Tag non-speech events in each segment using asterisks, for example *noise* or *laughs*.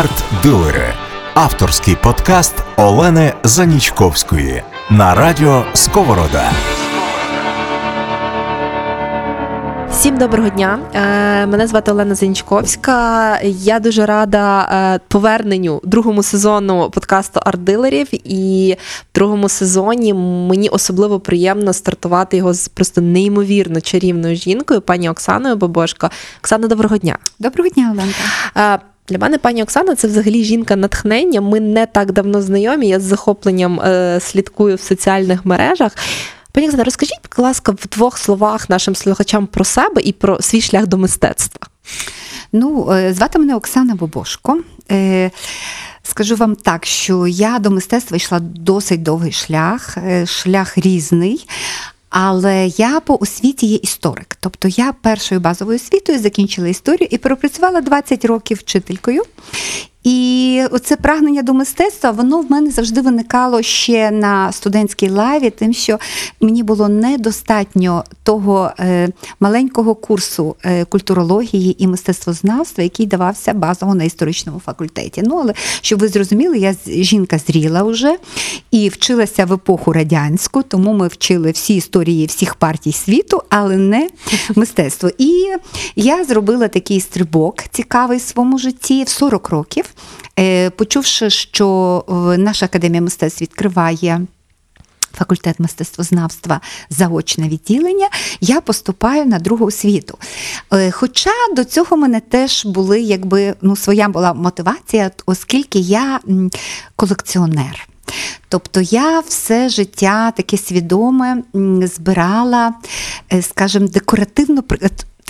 Арт-дилери авторський подкаст Олени Занічковської на радіо Сковорода. Всім доброго дня. Е, Мене звати Олена Занічковська. Я дуже рада е, поверненню другому сезону подкасту арт-дилерів. І в другому сезоні мені особливо приємно стартувати його з просто неймовірно чарівною жінкою, пані Оксаною Бабошко. Оксана, доброго дня. Доброго дня, Оленка. Для мене пані Оксана це взагалі жінка натхнення. Ми не так давно знайомі. Я з захопленням е, слідкую в соціальних мережах. Пані Оксана, розкажіть, будь ласка, в двох словах нашим слухачам про себе і про свій шлях до мистецтва. Ну, е, звати мене Оксана Бобошко. Е, Скажу вам так, що я до мистецтва йшла досить довгий шлях, е, шлях різний. Але я по освіті є історик. Тобто я першою базовою освітою закінчила історію і пропрацювала 20 років вчителькою. І оце прагнення до мистецтва, воно в мене завжди виникало ще на студентській лаві, тим, що мені було недостатньо того е, маленького курсу е, культурології і мистецтвознавства, який давався базово на історичному факультеті. Ну, але щоб ви зрозуміли, я жінка зріла вже і вчилася в епоху радянську, тому ми вчили всі історії всіх партій світу, але не мистецтво. І я зробила такий стрибок цікавий в своєму житті в 40 років. Е, почувши, що е, наша академія мистецтв відкриває. Факультет мистецтвознавства заочне відділення, я поступаю на другу освіту. Е, Хоча до цього мене теж були, якби ну, своя була мотивація, оскільки я колекціонер. Тобто я все життя таке свідоме збирала, скажімо, декоративно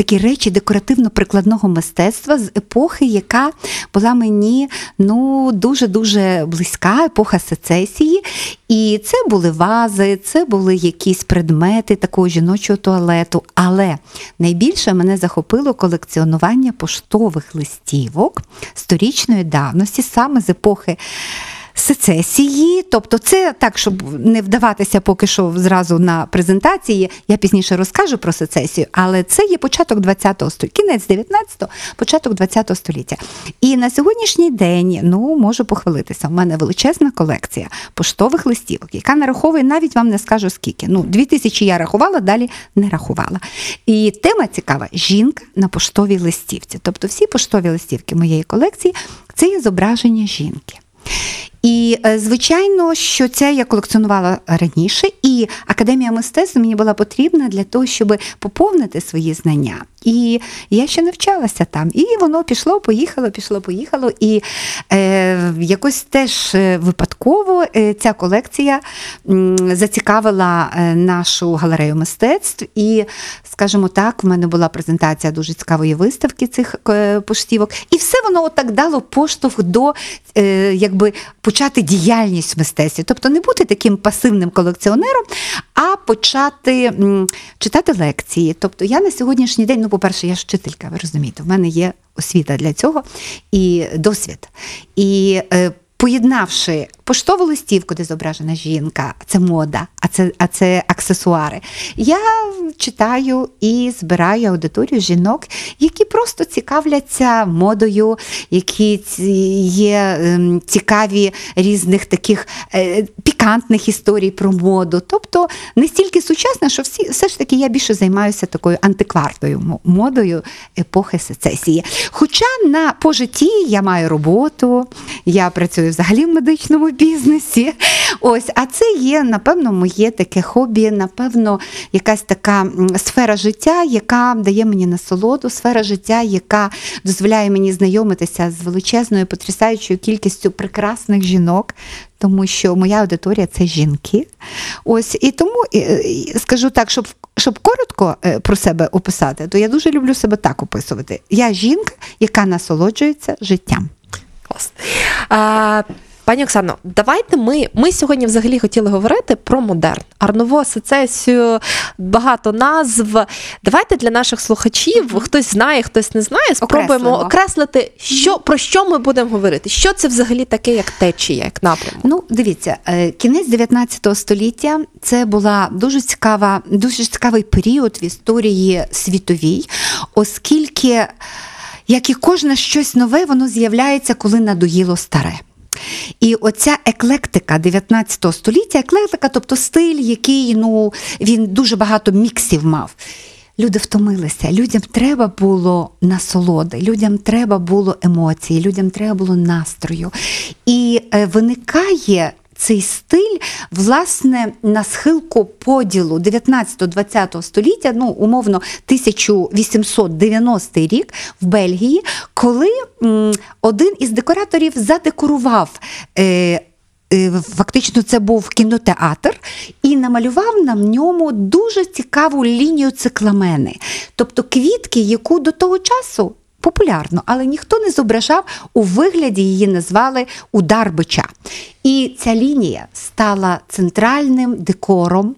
такі речі декоративно-прикладного мистецтва з епохи, яка була мені ну дуже-дуже близька, епоха сецесії. І це були вази, це були якісь предмети такого жіночого туалету. Але найбільше мене захопило колекціонування поштових листівок сторічної давності, саме з епохи сецесії, тобто це так, щоб не вдаватися поки що зразу на презентації. Я пізніше розкажу про сецесію, але це є початок 20-го століття, кінець 19-го, початок 20-го століття. І на сьогоднішній день, ну можу похвалитися, у мене величезна колекція поштових листівок, яка нараховує, навіть вам не скажу скільки. Ну, дві тисячі я рахувала, далі не рахувала. І тема цікава: жінка на поштовій листівці. Тобто, всі поштові листівки моєї колекції це є зображення жінки. І, е, звичайно, що це я колекціонувала раніше, і академія мистецтв мені була потрібна для того, щоб поповнити свої знання. І я ще навчалася там. І воно пішло, поїхало, пішло, поїхало. І е, якось теж е, випадково е, ця колекція зацікавила нашу галерею мистецтв. І, скажімо так, в мене була презентація дуже цікавої виставки цих поштівок. І все воно отак дало поштовх до е, якби почати діяльність в мистецтві. Тобто не бути таким пасивним колекціонером, а почати м, читати лекції. Тобто я на сьогоднішній день, ну, по-перше, я ж вчителька, ви розумієте, в мене є освіта для цього і досвід. І е, поєднавши поштову листівку, де зображена жінка, це мода, а це а це аксесуари. Я читаю і збираю аудиторію жінок, які просто цікавляться модою, які є ем, цікаві різних таких е, пікантних історій про моду. Тобто не стільки сучасна, що всі все ж таки я більше займаюся такою антикварною модою епохи сецесії. Хоча на по житті я маю роботу, я працюю взагалі в медичному бізнесі. Ось, а це є, напевно, моє таке хобі, напевно, якась така сфера життя, яка дає мені насолоду, сфера життя, яка дозволяє мені знайомитися з величезною потрясаючою кількістю прекрасних жінок. Тому що моя аудиторія це жінки. Ось і тому скажу так, щоб щоб коротко е, про себе описати, то я дуже люблю себе так описувати. Я жінка, яка насолоджується життям. Клас. А, Пані Оксано, давайте ми ми сьогодні взагалі хотіли говорити про модерн, арнову сецесію, багато назв. Давайте для наших слухачів, хтось знає, хтось не знає, спробуємо Окреслимо. окреслити, що про що ми будемо говорити. Що це взагалі таке, як течія, як напрямок? Ну, дивіться, е, кінець 19 століття це була дуже цікава, дуже цікавий період в історії світовій, оскільки як і кожне щось нове, воно з'являється, коли надоїло старе. І оця еклектика 19 століття, еклектика, тобто стиль, який ну, він дуже багато міксів мав. Люди втомилися, людям треба було насолоди, людям треба було емоції, людям треба було настрою. І е, виникає цей стиль, власне, на схилку поділу 19-20 століття, ну, умовно, 1890 рік в Бельгії, коли один із декораторів задекорував. Е, е, Фактично, це був кінотеатр і намалював на ньому дуже цікаву лінію цикламени, тобто квітки, яку до того часу популярно, але ніхто не зображав у вигляді її назвали удар бича. І ця лінія стала центральним декором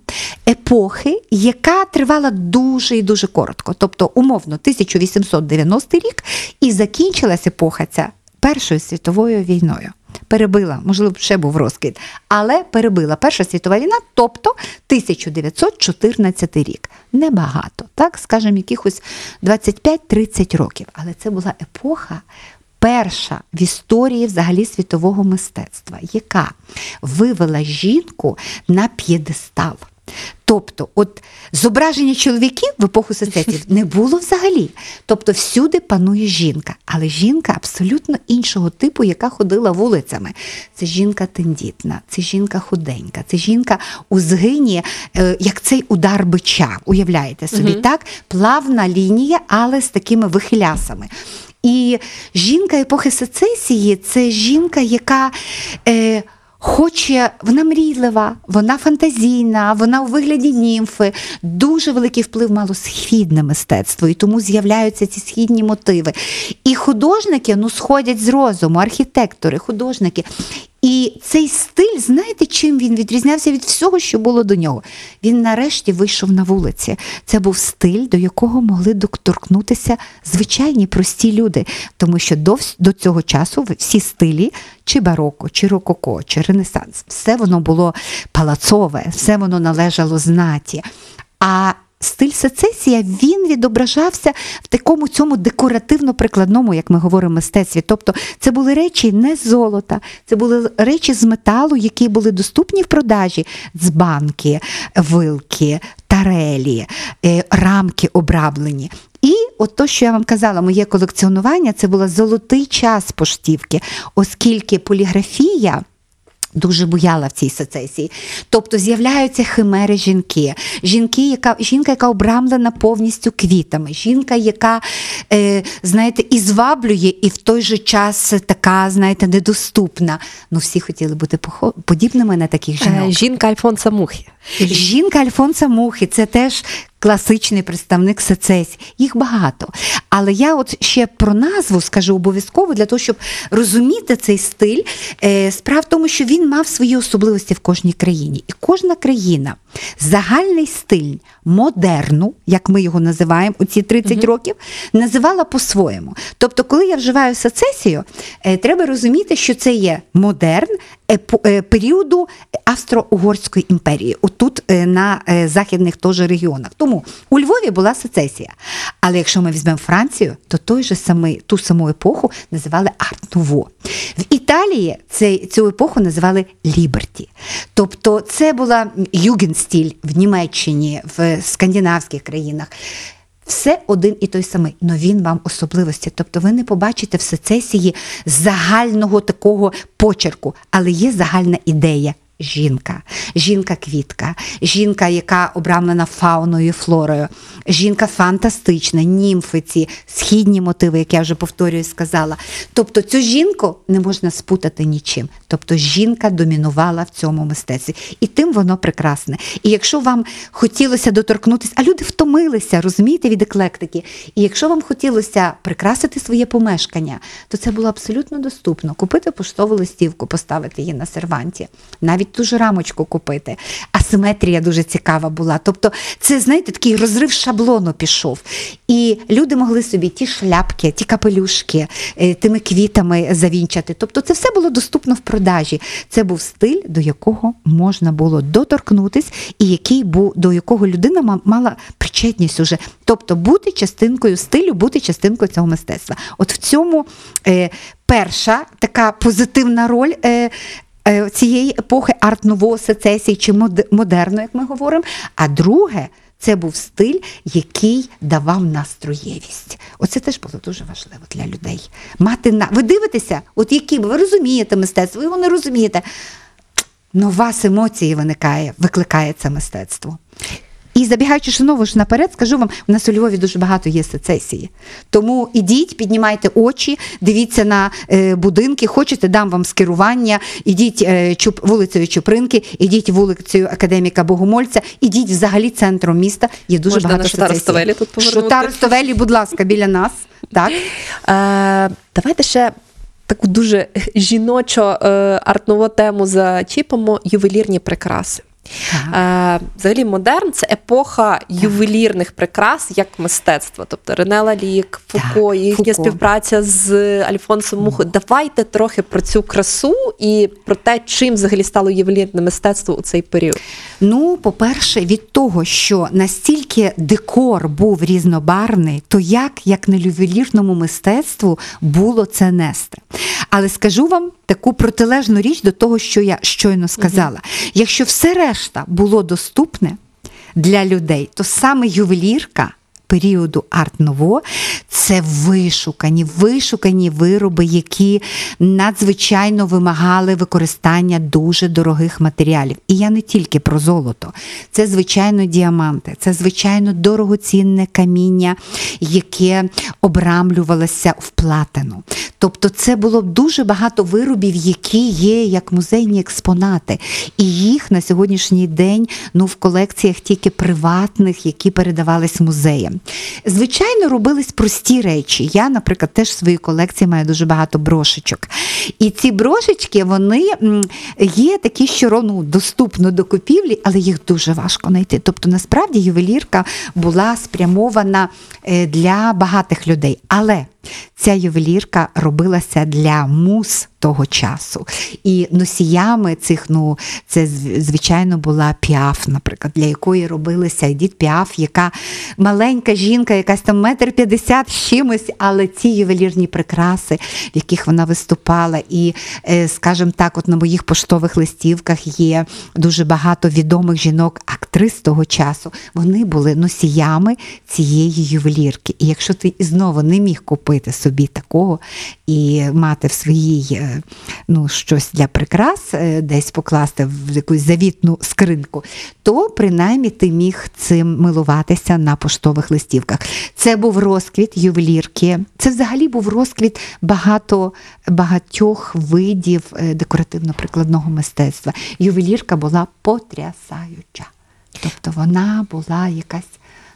епохи, яка тривала дуже і дуже коротко, тобто умовно 1890 рік, і закінчилась епоха ця Першою світовою війною. Перебила, можливо, ще був розкид, але перебила Перша світова війна, тобто 1914 рік. Небагато, так, скажімо, якихось 25-30 років. Але це була епоха. Перша в історії взагалі світового мистецтва, яка вивела жінку на п'єдестал. Тобто, от зображення чоловіків в епоху сецесії *laughs* не було взагалі. Тобто, всюди панує жінка, але жінка абсолютно іншого типу, яка ходила вулицями. Це жінка тендітна, це жінка худенька, це жінка у згині, е, як цей удар бича. Уявляєте собі, так? Плавна лінія, але з такими вихилясами. І жінка епохи сецесії це жінка, яка. Е, Хоче, вона мрійлива, вона фантазійна, вона у вигляді німфи. Дуже великий вплив мало східне мистецтво, і тому з'являються ці східні мотиви. І художники ну, сходять з розуму, архітектори, художники. І цей стиль, знаєте, чим він відрізнявся від всього, що було до нього? Він нарешті вийшов на вулиці. Це був стиль, до якого могли доторкнутися звичайні прості люди. Тому що до, до цього часу всі стилі, чи бароко, чи рококо, чи ренесанс, все воно було палацове, все воно належало знаті. А стиль сецесія він відображався в такому цьому декоративно-прикладному, як ми говоримо, мистецтві. Тобто це були речі не з золота, це були речі з металу, які були доступні в продажі: дзбанки, вилки, тарелі, е, рамки обраблені. І от то, що я вам казала, моє колекціонування це була золотий час поштівки, оскільки поліграфія. Дуже буяла в цій сецесії. Тобто з'являються химери жінки, жінки, яка, жінка, яка обрамлена повністю квітами, жінка, яка, е, знаєте, і зваблює, і в той же час така, знаєте, недоступна. Ну, всі хотіли бути подібними на таких жінок. Е, Жінка Альфонса Мухи. Жінка Альфонса Мухи це теж класичний представник сецесії. Їх багато. Але я от ще про назву скажу обов'язково для того, щоб розуміти цей стиль. Е, Справа в тому, що він мав свої особливості в кожній країні. І кожна країна загальний стиль модерну, як ми його називаємо, у ці 30 років, називала по-своєму. Тобто, коли я вживаю сецесію, е, треба розуміти, що це є модерн періоду Австро-Угорської імперії, отут е, на е, західних теж регіонах. Тому у Львові була сецесія. Але якщо ми візьмемо Францію, то той же самий, ту саму епоху називали арт-нуво. В Італії цей, цю епоху називали ліберті. Тобто це була югенстіль в Німеччині, в скандинавських країнах. Все один і той самий, але він вам особливості. Тобто ви не побачите в сецесії загального такого почерку, але є загальна ідея. Жінка, жінка-квітка, жінка, яка обрамлена фауною і флорою, жінка фантастична, німфи, ці східні мотиви, як я вже повторюю, сказала. Тобто цю жінку не можна спутати нічим. Тобто жінка домінувала в цьому мистецтві. І тим воно прекрасне. І якщо вам хотілося доторкнутися, а люди втомилися, розумієте, від еклектики. І якщо вам хотілося прикрасити своє помешкання, то це було абсолютно доступно. Купити поштову листівку, поставити її на серванті, навіть ту ж рамочку купити. Асиметрія дуже цікава була. Тобто, це, знаєте, такий розрив шаблону пішов. І люди могли собі ті шляпки, ті капелюшки, е, тими квітами завінчати. Тобто, це все було доступно в продажі. Це був стиль, до якого можна було доторкнутись, і який був, до якого людина мала причетність уже. Тобто бути частинкою стилю, бути частинкою цього мистецтва. От в цьому е, перша така позитивна роль. Е, е, Цієї епохи арт-нового сецесії чи мод- модерну, як ми говоримо. А друге, це був стиль, який давав настроєвість. Оце теж було дуже важливо для людей. Мати на ви дивитеся, от які ви розумієте мистецтво, ви його не розумієте. Но у вас емоції виникає, викликає це мистецтво. І забігаючи знову ж наперед, скажу вам, у нас у Львові дуже багато є сецесії. Тому ідіть, піднімайте очі, дивіться на е, будинки, хочете, дам вам скерування, ідіть е, Чуп, вулицею Чупринки, ідіть вулицею Академіка Богомольця, ідіть взагалі центром міста. Є дуже Можна багато сецесій. Ростовелі тут повернути. Шота Ростовелі, будь ласка, біля нас. Так? Е, давайте ще таку дуже жіночо е, артнову тему зачіпимо ювелірні прикраси. Е, взагалі, модерн це епоха ювелірних прикрас як мистецтва. Тобто Ренела Лік, Фуко, Так, їхня Фуко. співпраця з Альфонсом Мухою. Давайте трохи про цю красу і про те, чим взагалі стало ювелірне мистецтво у цей період. Ну, по-перше, від того, що настільки декор був різнобарний, то як, як на ювелірному мистецтву, було це нести. Але скажу вам таку протилежну річ до того, що я щойно сказала. Якщо все решта було доступне для людей, то саме ювелірка. Періоду арт-ново це вишукані, вишукані вироби, які надзвичайно вимагали використання дуже дорогих матеріалів. І я не тільки про золото, це звичайно діаманти, це звичайно дорогоцінне каміння, яке обрамлювалося в платину. Тобто, це було дуже багато виробів, які є як музейні експонати, і їх на сьогоднішній день ну в колекціях тільки приватних, які передавались музеям. Звичайно, робились прості речі. Я, наприклад, теж в своїй колекції маю дуже багато брошечок. І ці брошечки вони є такі, що ну, доступно до купівлі, але їх дуже важко знайти. Тобто, насправді ювелірка була спрямована е, для багатих людей. Але ця ювелірка робилася для мус того часу. І носіями цих, ну, це звичайно була піаф, наприклад, для якої робилася Едіт Піаф, яка маленька жінка, якась там метр п'ятдесят з чимось, але ці ювелірні прикраси, в яких вона виступала, і, е, скажімо так, от на моїх поштових листівках є дуже багато відомих жінок, актрис того часу. Вони були носіями цієї ювелірки. І якщо ти знову не міг купити собі такого і мати в своїй е, ну, щось для прикрас, е, десь покласти в якусь завітну скринку, то принаймні ти міг цим милуватися на поштових листівках. Це був розквіт ювелірки. Це взагалі був розквіт багато, багатьох видів е, декоративно-прикладного мистецтва. Ювелірка була потрясаюча. Тобто вона була якась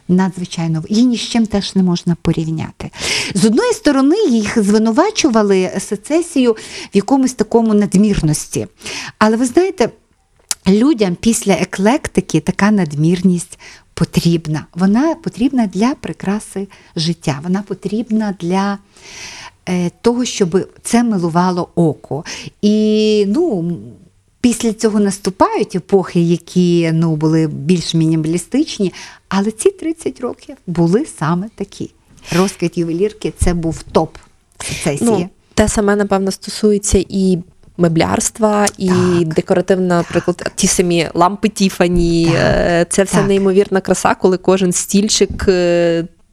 надзвичайно її ні з чим теж не можна порівняти. З одної сторони, їх звинувачували сецесію в якомусь такому надмірності. Але ви знаєте, людям після еклектики така надмірність потрібна. Вона потрібна для прикраси життя, вона потрібна для. е, Того, щоб це милувало око. І ну, після цього наступають епохи, які ну, були більш мінімалістичні, але ці 30 років були саме такі. Розквіт ювелірки це був топ сецесії. Ну, те саме, напевно, стосується і меблярства, і Так. декоративна, наприклад, ті самі лампи Тіфані. Так. Е, Це все Так. неймовірна краса, коли кожен стільчик.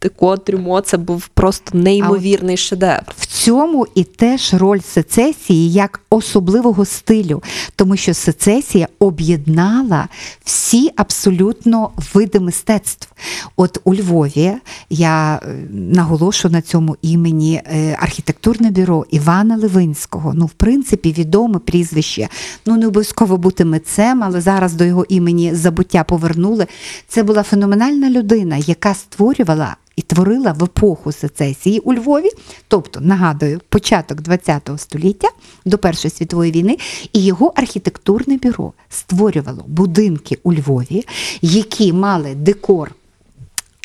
Деко, трюмо, це був просто неймовірний шедевр. В цьому і теж роль сецесії як особливого стилю, тому що сецесія об'єднала всі абсолютно види мистецтв. От у Львові я е, наголошу на цьому імені е, архітектурне бюро Івана Левинського. Ну, в принципі, відоме прізвище. Ну, не обов'язково бути митцем, але зараз до його імені забуття повернули. Це була феноменальна людина, яка створювала і творила в епоху сецесії у Львові, тобто, нагадую, початок ХХ століття до Першої світової війни, і його архітектурне бюро створювало будинки у Львові, які мали декор.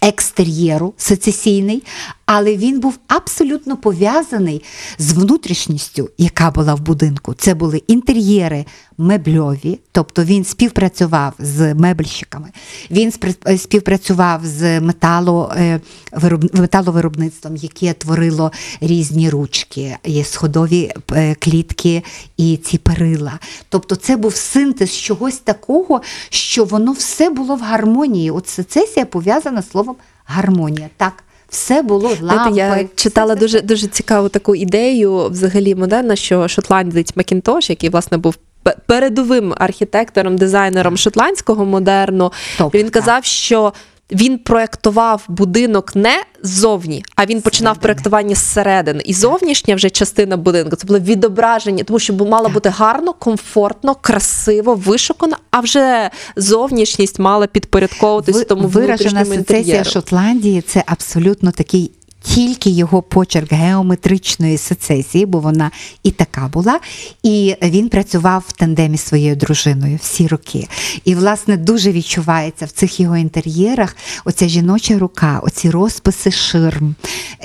Екстер'єру сецесійний, але він був абсолютно пов'язаний з внутрішністю, яка була в будинку. Це були інтер'єри мебльові, тобто він співпрацював з мебельщиками, він е, співпрацював з е, металовиробництвом, яке творило різні ручки, сходові е, клітки і ці перила. Тобто це був синтез чогось такого, що воно все було в гармонії. От сецесія пов'язана словом гармонія. Так, все було лампи. Я читала все- дуже дуже цікаву таку ідею, взагалі модерна, що шотландець Макінтош, який власне був передовим архітектором, дизайнером шотландського модерну, Топ, він так. казав, що. Він проектував будинок не ззовні, а він починав проектування зсередини. І зовнішня вже частина будинку це було відображення, тому що мало бути гарно, комфортно, красиво, вишукано, а вже зовнішність мала підпорядковуватися Ви- тому виражена сецесія. Шотландії це абсолютно такий. Тільки його почерк геометричної сецесії, бо вона і така була. І він працював в тандемі з своєю дружиною всі роки. І, власне, дуже відчувається в цих його інтер'єрах оця жіноча рука, оці розписи ширм,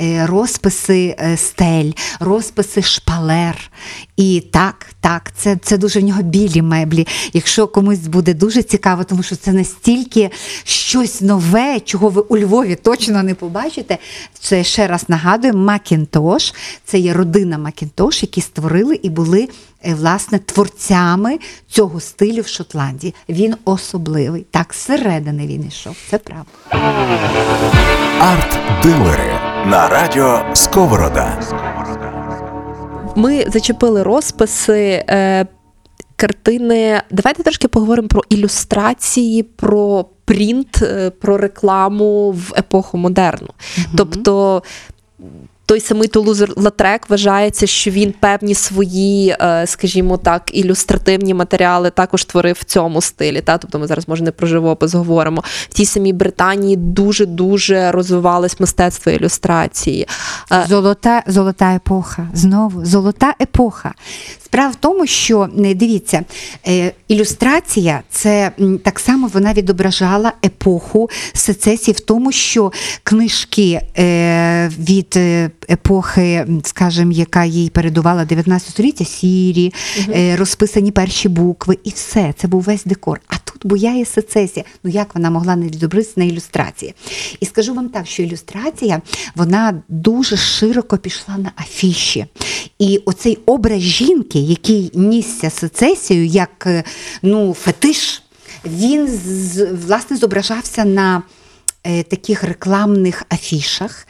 е, розписи е, стель, розписи шпалер. І так, так, це, це дуже в нього білі меблі. Якщо комусь буде дуже цікаво, тому що це настільки щось нове, чого ви у Львові точно не побачите. Це ще раз нагадую, Макінтош. Це є родина Макінтош, які створили і були е, власне творцями цього стилю в Шотландії. Він особливий. Так, зсередини він йшов. Це правда. Арт-дилери на радіо Сковорода. Ми зачепили розписи. Картини, давайте трошки поговоримо про ілюстрації, про принт, е, про рекламу в епоху модерну. Тобто той самий Тулуз Латрек вважається, що він певні свої, е, скажімо так, ілюстративні матеріали також творив в цьому стилі. Та? Тобто ми зараз, може, не про живопис говоримо. В тій самій Британії дуже-дуже розвивалось мистецтво ілюстрації. Е, Золота, золота епоха. Знову золота епоха. Справа в тому, що не, дивіться, е, ілюстрація це так само вона відображала епоху сецесії в тому, що книжки е, від е, епохи, скажімо, яка їй передувала 19 століття, сірі, е, розписані перші букви, і все. Це був весь декор. А тут буяє сецесія. Ну як вона могла не відобразитися на ілюстрації? І скажу вам так, що ілюстрація вона дуже широко пішла на афіші. І оцей образ жінки, який нісся сецесію, як е, ну, фетиш, він з, власне зображався на таких рекламних афішах.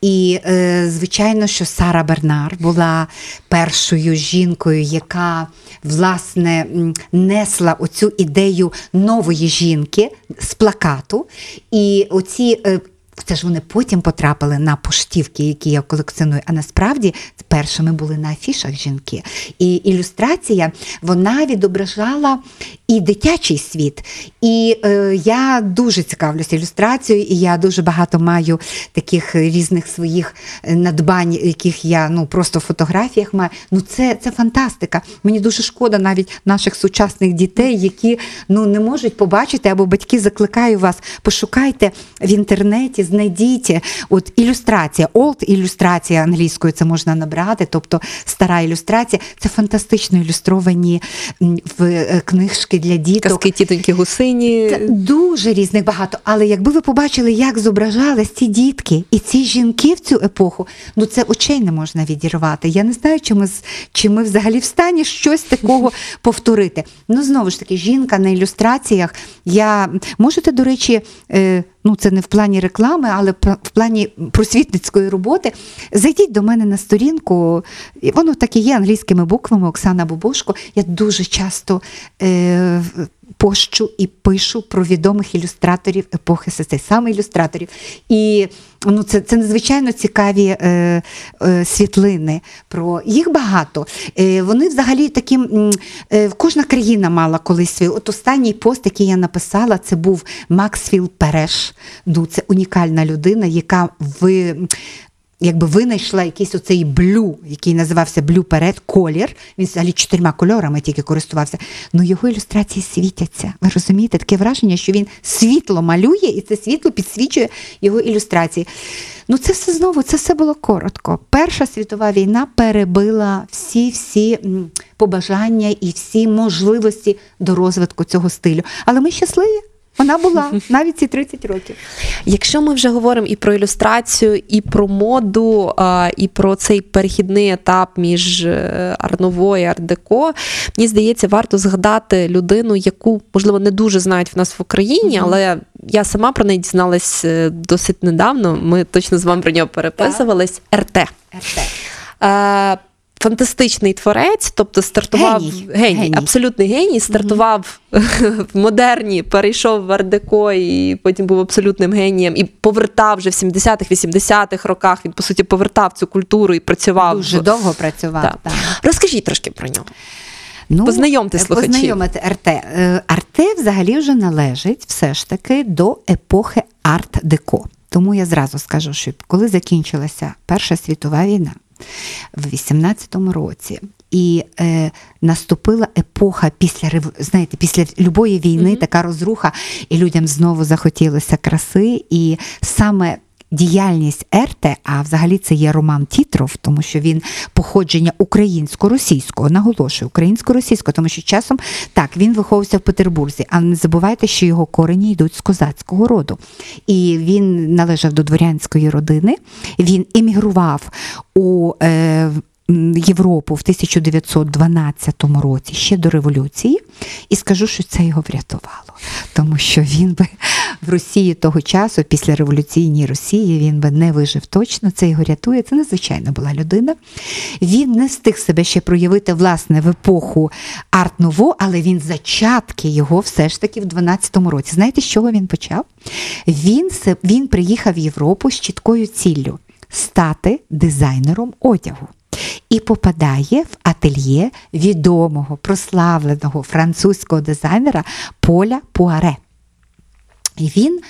І, е, звичайно, що Сара Бернар була першою жінкою, яка власне несла оцю ідею нової жінки з плакату. І оці. Це ж вони потім потрапили на поштівки, які я колекціоную. А насправді першими були на афішах жінки. І ілюстрація вона відображала і дитячий світ. І е, я дуже цікавлюся ілюстрацією, і я дуже багато маю таких різних своїх е, надбань, яких я ну просто в фотографіях маю. Ну це, це фантастика. Мені дуже шкода навіть наших сучасних дітей, які ну не можуть побачити, або батьки закликаю вас, пошукайте в інтернеті, знайдіть от ілюстрація, олд ілюстрація англійською це можна набрати, тобто стара ілюстрація. Це фантастично ілюстровані в е, книжки для діток. Казки тітоньки гусині. Це дуже різних багато. Але якби ви побачили, як зображались ці дітки і ці жінки в цю епоху, ну це очей не можна відірвати. Я не знаю, чи ми, чи ми взагалі в стані щось такого *laughs* повторити. Ну, знову ж таки, жінка на ілюстраціях. Я можете, до речі, е, ну це не в плані реклами, але в плані просвітницької роботи. Зайдіть до мене на сторінку, воно так і є англійськими буквами Оксана Бобошко. Я дуже часто. Е, пощу і пишу про відомих ілюстраторів епохи СССР, саме ілюстраторів. І ну, це, це надзвичайно цікаві е, е, світлини. Про їх багато. Е, вони взагалі таким. м, Е, кожна країна мала колись свій. От останній пост, який я написала, це був Максфіл Переш. Ну, це унікальна людина, яка в якби винайшла якийсь оцей блю, який називався блю перед колір. Він взагалі чотирма кольорами тільки користувався. Ну його ілюстрації світяться. Ви розумієте, таке враження, що він світло малює, і це світло підсвічує його ілюстрації. Ну, це все знову, це все було коротко. Перша світова війна перебила всі всі побажання і всі можливості до розвитку цього стилю. Але ми щасливі. Вона була навіть ці 30 років. Якщо ми вже говоримо і про ілюстрацію, і про моду, і про цей перехідний етап між е, арново і ардеко, мені здається, варто згадати людину, яку можливо не дуже знають в нас в Україні, але я сама про неї дізналась е, досить недавно. Ми точно з вами про нього переписувались. РТ. РТ. Фантастичний творець, тобто стартував Геній. геній, Геній. абсолютний геній, стартував *laughs* в модерні, перейшов в ардеко і потім був абсолютним генієм і повертав вже в 70-х, 80-х роках. Він по суті повертав цю культуру і працював. Дуже довго працював. Так. так. Розкажіть трошки про нього. Ну, Познайомте е, слухачів. Познайомити Арте. Е, Арте взагалі вже належить все ж таки до епохи арт-деко. Тому я зразу скажу, що коли закінчилася Перша світова війна в 18-му році. І е, наступила епоха після знаєте, після любої війни, така розруха, і людям знову захотілося краси. І саме діяльність Ерте, а взагалі це є Роман Тітров, тому що він походження українсько-російського, наголошую, українсько-російського, тому що часом так він виховувався в Петербурзі, але не забувайте, що його корені йдуть з козацького роду. І він належав до дворянської родини. Він емігрував у е, Європу в 1912 році, ще до революції, і скажу, що це його врятувало, тому що він би в Росії того часу, після революційній Росії, він би не вижив точно. Це його рятує. Це надзвичайно була людина. Він не встиг себе ще проявити власне в епоху арт-ново, але він зачатки його все ж таки в 12-му році. Знаєте, з чого він почав? Він, він приїхав в Європу з чіткою ціллю стати дизайнером одягу. І попадає в ательє відомого, прославленого французького дизайнера Поля Пуаре. І він,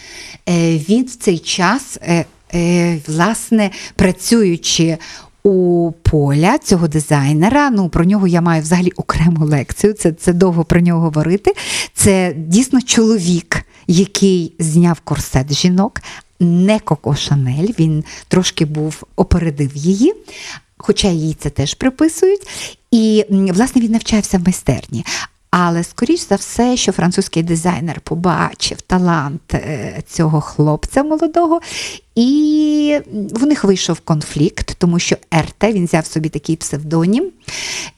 е, він в цей час, е, е, власне, працюючи у поля цього дизайнера, ну про нього я маю взагалі окрему лекцію. Це, це довго про нього говорити. Це дійсно чоловік, який зняв корсет жінок, не Коко Шанель. Він трошки був опередив її. Хоча їй це теж приписують, і власне він навчався в майстерні. Але скоріш за все, що французький дизайнер побачив талант е, цього хлопця молодого, і в них вийшов конфлікт, тому що РТ він взяв собі такий псевдонім.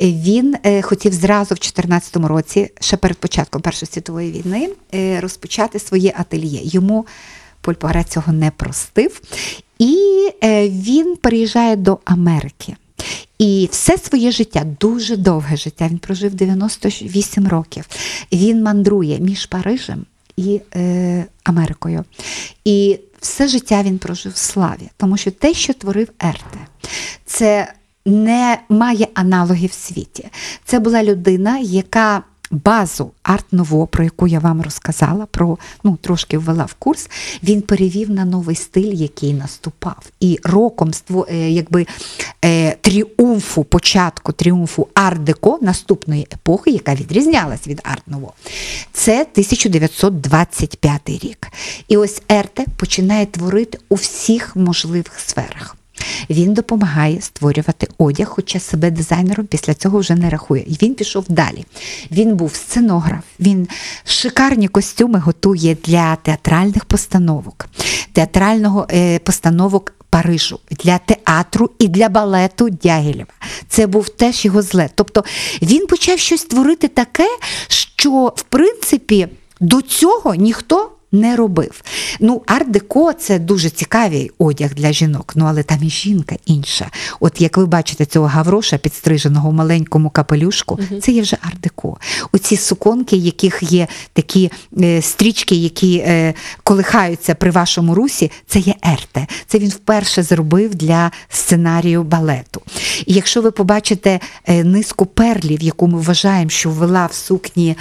Він е, хотів зразу в 2014 році, ще перед початком Першої світової війни, е, розпочати своє ательє. Йому Поль Пуаре цього не простив. І е, він переїжджає до Америки. І все своє життя, дуже довге життя, він прожив 98 років. Він мандрує між Парижем і е, Америкою. І все життя він прожив в славі, тому що те, що творив Ерте, це не має аналогів в світі. Це була людина, яка базу арт-ново, про яку я вам розказала, про ну трошки ввела в курс. Він перевів на новий стиль, який наступав. І роком е, якби е, тріумфу, початку тріумфу арт-деко наступної епохи, яка відрізнялась від арт-ново, це 1925 рік. І ось Ерте починає творити у всіх можливих сферах. Він допомагає створювати одяг, хоча себе дизайнером після цього вже не рахує. І він пішов далі. Він був сценограф, він шикарні костюми готує для театральних постановок, театрального е, постановок. Парижу для театру і для балету Дягілєва. Це був теж його злет. Тобто він почав щось творити таке, що в принципі до цього ніхто не робив. Ну, арт-деко це дуже цікавий одяг для жінок, ну але там і жінка інша. От як ви бачите цього гавроша, підстриженого в маленькому капелюшку, це є вже арт-деко. Оці суконки, яких є такі е, стрічки, які е, колихаються при вашому русі, це є ерте. Це він вперше зробив для сценарію балету. І якщо ви побачите е, низку перлів, яку ми вважаємо, що ввела в сукні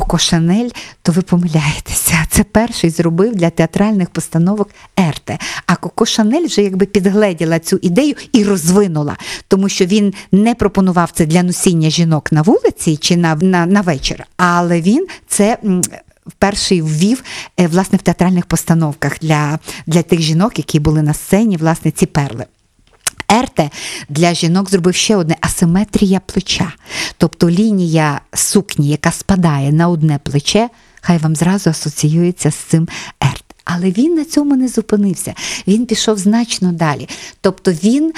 Коко Шанель, то ви помиляєтеся. *laughs* Це перший зробив для театральних постановок Ерте. А Коко Шанель вже якби підгледіла цю ідею і розвинула, тому що він не пропонував це для носіння жінок на вулиці чи на, на, на вечір, але він це. Перший ввів е, власне в театральних постановках для, для тих жінок, які були на сцені, власне, ці перли. Ерте для жінок зробив ще одне асиметрія плеча. Тобто лінія сукні, яка спадає на одне плече, хай вам зразу асоціюється з цим ерт. Але він на цьому не зупинився. Він пішов значно далі. Тобто він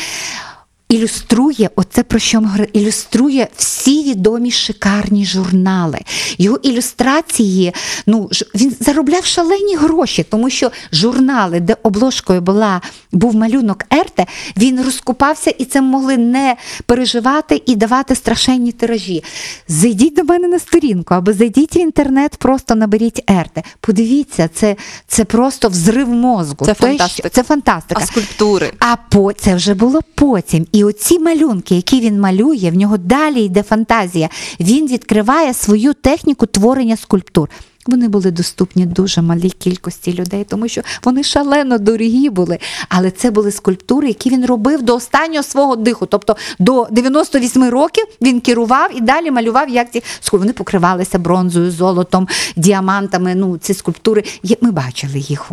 ілюструє оце про що ми говорили, ілюструє всі відомі шикарні журнали. Його ілюстрації, ну він заробляв шалені гроші, тому що журнали, де обложкою була був малюнок Ерте, він розкупався і це могли не переживати і давати страшенні тиражі. Зайдіть до мене на сторінку або зайдіть в інтернет, просто наберіть Ерте. Подивіться, це, це просто взрив мозку. Це фантастика. Це фантастика. А скульптури? А по це вже було потім. І оці малюнки, які він малює, в нього далі йде фантазія. Він відкриває свою техніку творення скульптур. Вони були доступні дуже малій кількості людей, тому що вони шалено дорогі були. Але це були скульптури, які він робив до останнього свого диху. Тобто до 98 років він керував і далі малював, як ці скульптури. Вони покривалися бронзою, золотом, діамантами. Ну, ці скульптури. Ми бачили їх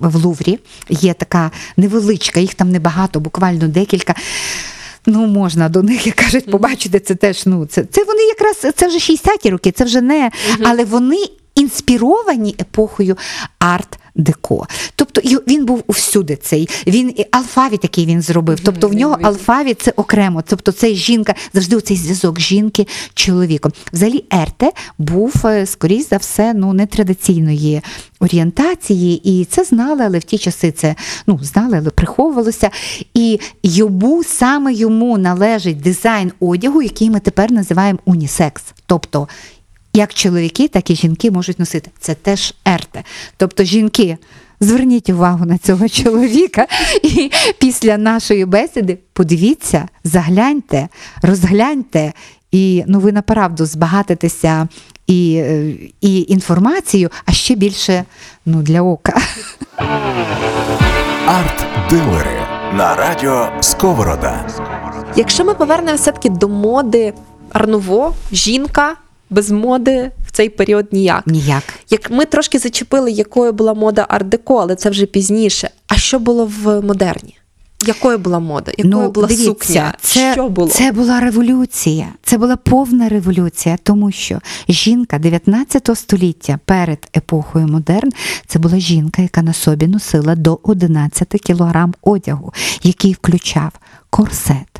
в Луврі. Є така невеличка, їх там небагато, буквально декілька. Ну, можна до них, як кажуть, побачити це теж. Ну, це, це вони якраз це вже 60-ті роки, це вже не. Але вони інспіровані епохою арт-деко. Тобто він був всюди цей. Він і алфавіт, який він зробив. Тобто в нього алфавіт це окремо. Тобто це жінка, завжди цей зв'язок жінки чоловіком. Взагалі, Ерте був, е, скоріш за все, ну нетрадиційної орієнтації, і це знали, але в ті часи це ну знали, але приховувалося. І йому саме йому належить дизайн одягу, який ми тепер називаємо унісекс. Тобто як чоловіки, так і жінки можуть носити. Це теж ерте. Тобто жінки. Зверніть увагу на цього чоловіка, і після нашої бесіди подивіться, загляньте, розгляньте, і ну ви направду збагатитеся і, і інформацією, а ще більше ну, для ока. Арт-дилери на радіо Сковорода. Якщо ми повернемося все-таки до моди Арнуво, жінка без моди в цей період ніяк. Ніяк. Як ми трошки зачепили, якою була мода арт-деко, але це вже пізніше. А що було в модерні? Якою була мода? Якою була дивіться, сукня? Це, що було? Це була революція. Це була повна революція, тому що жінка 19 століття перед епохою модерн це була жінка, яка на собі носила до 11 кілограм одягу, який включав корсет,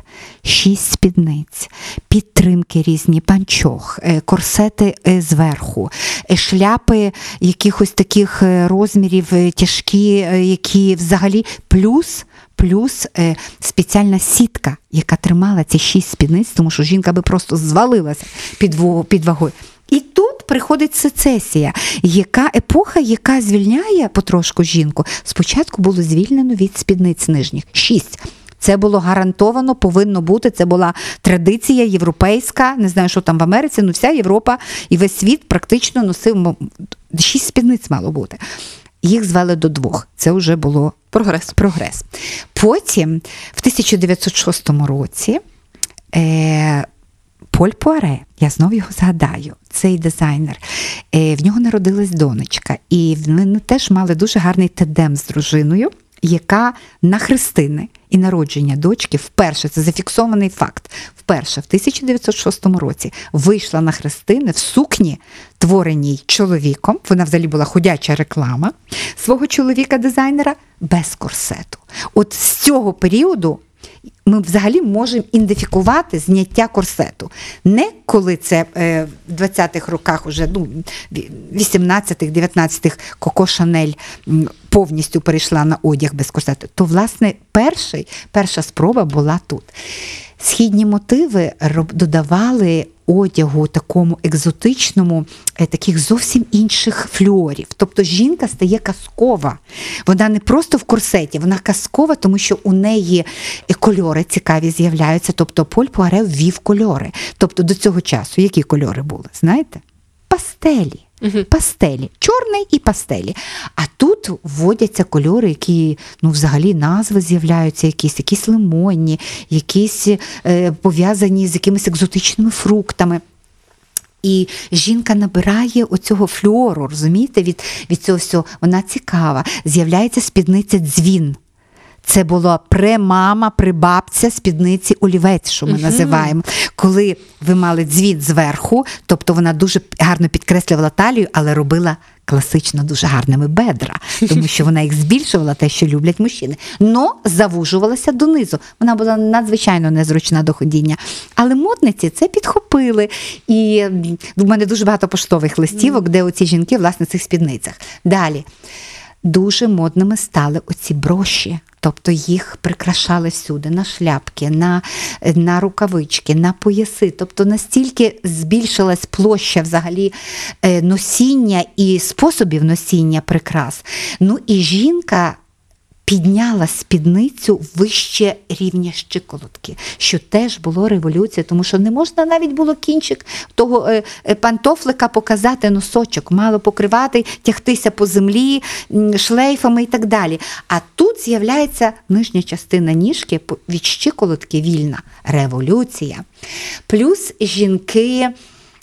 шість спідниць, підтримки різні, панчох, е, корсети е, зверху, е, шляпи якихось таких розмірів тяжкі, які взагалі плюс. Плюс е, спеціальна сітка, яка тримала ці шість спідниць, тому що жінка би просто звалилася під, під вагою. І тут приходить сецесія, яка епоха, яка звільняє потрошку жінку. Спочатку було звільнено від спідниць нижніх шість. Це було гарантовано, повинно бути. Це була традиція європейська. Не знаю, що там в Америці, ну вся Європа і весь світ практично носив шість спідниць мало бути. Їх звели до двох. Це вже було Прогрес. прогрес. Потім, в 1906 році, е, Поль Пуаре, я знову його згадаю, цей дизайнер. Е, в нього народилась донечка, і вони теж мали дуже гарний тедем з дружиною, яка на хрестини і народження дочки вперше, це зафіксований факт, вперше в 1906 році вийшла на хрестини в сукні, твореній чоловіком. Вона взагалі була ходяча реклама свого чоловіка-дизайнера без корсету. От з цього періоду ми взагалі можемо ідентифікувати зняття корсету. Не коли це е, в 20-х роках, уже ну, 18-х, 19-х Коко Шанель повністю перейшла на одяг без корсету, то, власне, перший, перша спроба була тут. Східні мотиви додавали одягу такому екзотичному, е, таких зовсім інших флюорів. Тобто жінка стає казкова. Вона не просто в корсеті, вона казкова, тому що у неї е, кольори цікаві з'являються. Тобто Поль Пуаре ввів кольори. Тобто до цього часу які кольори були, знаєте? пастелі. Пастелі, чорний і пастелі. А тут вводяться кольори, які ну, взагалі назви з'являються, якісь, якісь лимонні, якісь е, пов'язані з якимись екзотичними фруктами. І жінка набирає оцього флюору, розумієте, від, від цього всього. Вона цікава. З'являється спідниця дзвін. Це була премама, прибабця спідниці олівець, що ми називаємо. Коли ви мали дзвін зверху, тобто вона дуже гарно підкреслювала талію, але робила класично дуже гарними бедра, тому що вона їх збільшувала, те, що люблять мужчини. Но завужувалася донизу. Вона була надзвичайно незручна до ходіння. Але модниці це підхопили. І в мене дуже багато поштових листівок, де оці жінки власне в цих спідницях. Далі дуже модними стали оці броші. Тобто їх прикрашали всюди на шляпки, на, на рукавички, на пояси. Тобто настільки збільшилась площа взагалі е, носіння і способів носіння прикрас. Ну і жінка підняла спідницю вище рівня щиколотки, що теж було революція, тому що не можна навіть було кінчик того е, е, пантофлика показати носочок, мало покривати, тягтися по землі шлейфами і так далі. А тут з'являється нижня частина ніжки від щиколотки вільна. Революція. Плюс жінки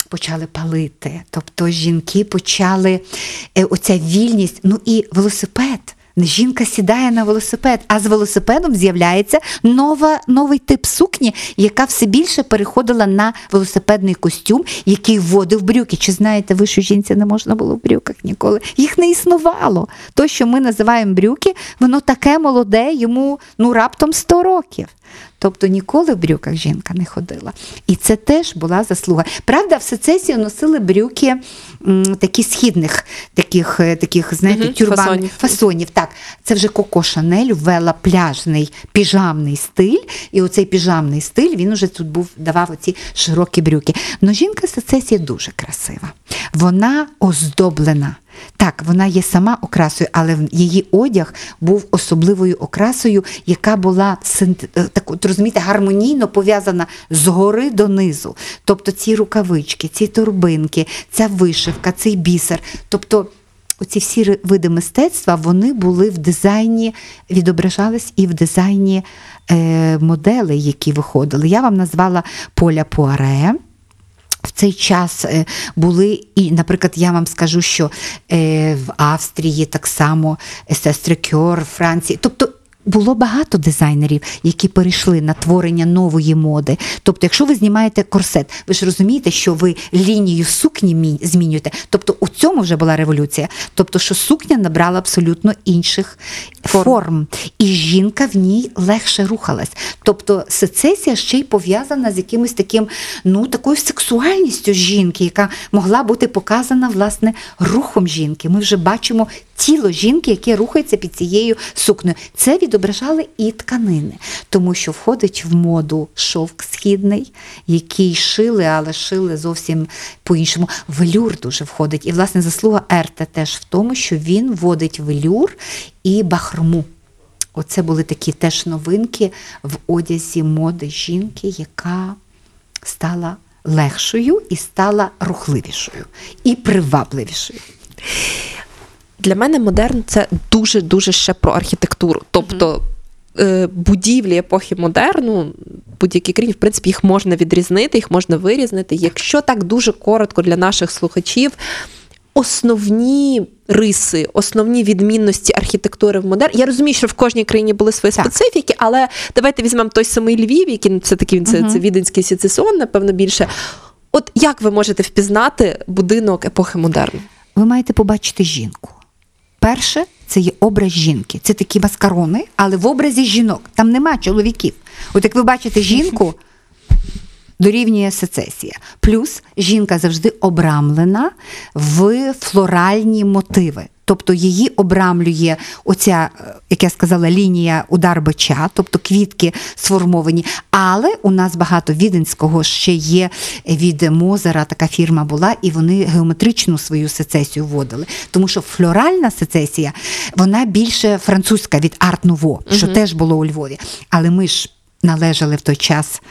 почали палити. Тобто жінки почали е, оця вільність, ну і велосипед. Жінка сідає на велосипед, а з велосипедом з'являється нова, новий тип сукні, яка все більше переходила на велосипедний костюм, який вводив брюки. Чи знаєте ви, що жінці не можна було в брюках ніколи? Їх не існувало. То, що ми називаємо брюки, воно таке молоде, йому ну раптом 100 років. Тобто ніколи в брюках жінка не ходила. І це теж була заслуга. Правда, в сецесію носили брюки м, такі східних, таких, е, таких знаєте, Мгм, тюрбан фасонів. фасонів. Так, це вже Коко Шанель ввела пляжний піжамний стиль, і оцей піжамний стиль він уже тут був давав оці широкі брюки. Но жінка сецесія дуже красива. Вона оздоблена. Так, вона є сама окрасою, але її одяг був особливою окрасою, яка була е, так, розумієте, гармонійно пов'язана згори донизу. Тобто ці рукавички, ці торбинки, ця вишивка, цей бісер. Тобто оці всі види мистецтва вони були в дизайні, відображались і в дизайні е, моделей, які виходили. Я вам назвала Поля Пуаре. В цей час е, були, і, наприклад, я вам скажу, що е, в Австрії так само сестри Кьор, Франції. Тобто було багато дизайнерів, які перейшли на творення нової моди. Тобто, якщо ви знімаєте корсет, ви ж розумієте, що ви лінію сукні змінюєте. Тобто у цьому вже була революція. Тобто, що сукня набрала абсолютно інших Форм. форм, і жінка в ній легше рухалась. Тобто сецесія ще й пов'язана з якимось таким, ну такою сексуальністю жінки, яка могла бути показана власне рухом жінки. Ми вже бачимо тіло жінки, яке рухається під цією сукнею. Це відображали і тканини, тому що входить в моду шовк східний, який шили, але шили зовсім по-іншому. Велюр дуже входить. І власне заслуга Ерте теж в тому, що він вводить велюр і бахрому. Оце були такі теж новинки в одязі моди жінки, яка стала легшою і стала рухливішою і привабливішою. Для мене модерн це дуже дуже ще про архітектуру. Тобто е, будівлі епохи модерну, будь-які країні, в принципі, їх можна відрізнити, їх можна вирізнити. Якщо так дуже коротко для наших слухачів, основні риси, основні відмінності архітектури в модерн. Я розумію, що в кожній країні були свої Так. специфіки, але давайте візьмемо той самий Львів, який це такий це, це віденський сецесіон, напевно, більше. От як ви можете впізнати будинок епохи модерну? Ви маєте побачити жінку. Перше, це є образ жінки. Це такі маскарони, але в образі жінок. Там нема чоловіків. От як ви бачите жінку, дорівнює сецесія. Плюс жінка завжди обрамлена в флоральні мотиви. Тобто її обрамлює оця, е, як я сказала, лінія удар бича, тобто квітки сформовані. Але у нас багато віденського ще є від Мозера, така фірма була, і вони геометричну свою сецесію вводили. Тому що флоральна сецесія, вона більше французька від арт-нуво, що теж було у Львові. Але ми ж належали в той час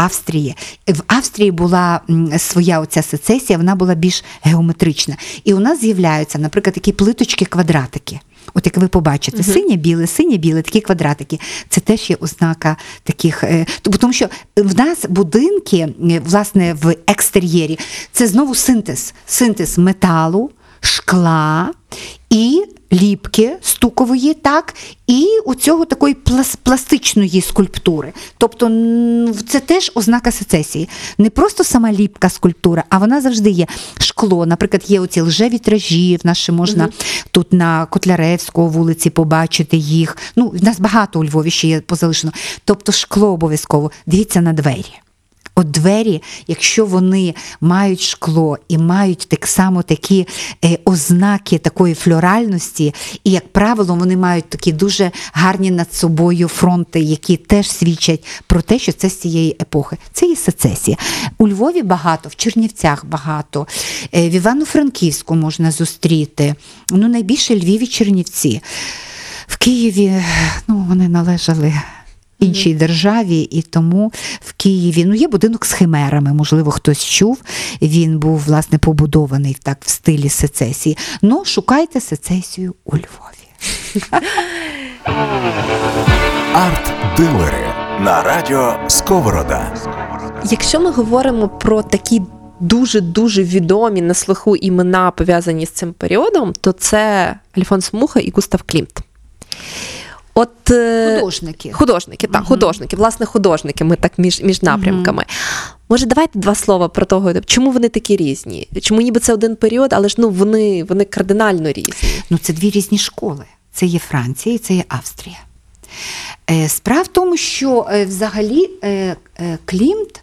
Австрії. В Австрії була своя оця сецесія, вона була більш геометрична. І у нас з'являються, наприклад, такі плиточки, квадратики. От як ви побачите, синє біле, синє біле, такі квадратики. Це теж є ознака таких. е, Тому що в нас будинки, е, власне, в екстер'єрі, це знову синтез. Синтез металу, шкла і ліпки стукової, так, і у цього такої плас- пластичної скульптури. Тобто це теж ознака сецесії. Не просто сама ліпка скульптура, а вона завжди є. Шкло, наприклад, є оці лжевітражі, в нас ще можна тут на Котляревського вулиці побачити їх. Ну, в нас багато у Львові ще є позалишено. Тобто шкло обов'язково. Дивіться на двері. От двері, якщо вони мають шкло і мають так само такі е, ознаки такої флоральності, і, як правило, вони мають такі дуже гарні над собою фронти, які теж свідчать про те, що це з цієї епохи. Це є сецесія. У Львові багато, в Чернівцях багато, е, в Івано-Франківську можна зустріти. Ну, найбільше Львів і Чернівці. В Києві ну, вони належали іншій державі, і тому в Києві ну є будинок з химерами. Можливо, хтось чув. Він був власне побудований так в стилі сецесії. Ну шукайте сецесію у Львові. *laughs* Арт-дилери на радіо Сковорода. Якщо ми говоримо про такі дуже дуже відомі на слуху імена пов'язані з цим періодом, то це Альфонс Муха і Густав Клімт. От е, Художники. Художники, так, художники, власне, художники. Ми так між, між напрямками. Може, давайте два слова про того, чому вони такі різні? Чому ніби це один період, але ж ну вони, вони кардинально різні. Ну, це дві різні школи. Це є Франція і це є Австрія. Е, Справа в тому, що е, взагалі е, Клімт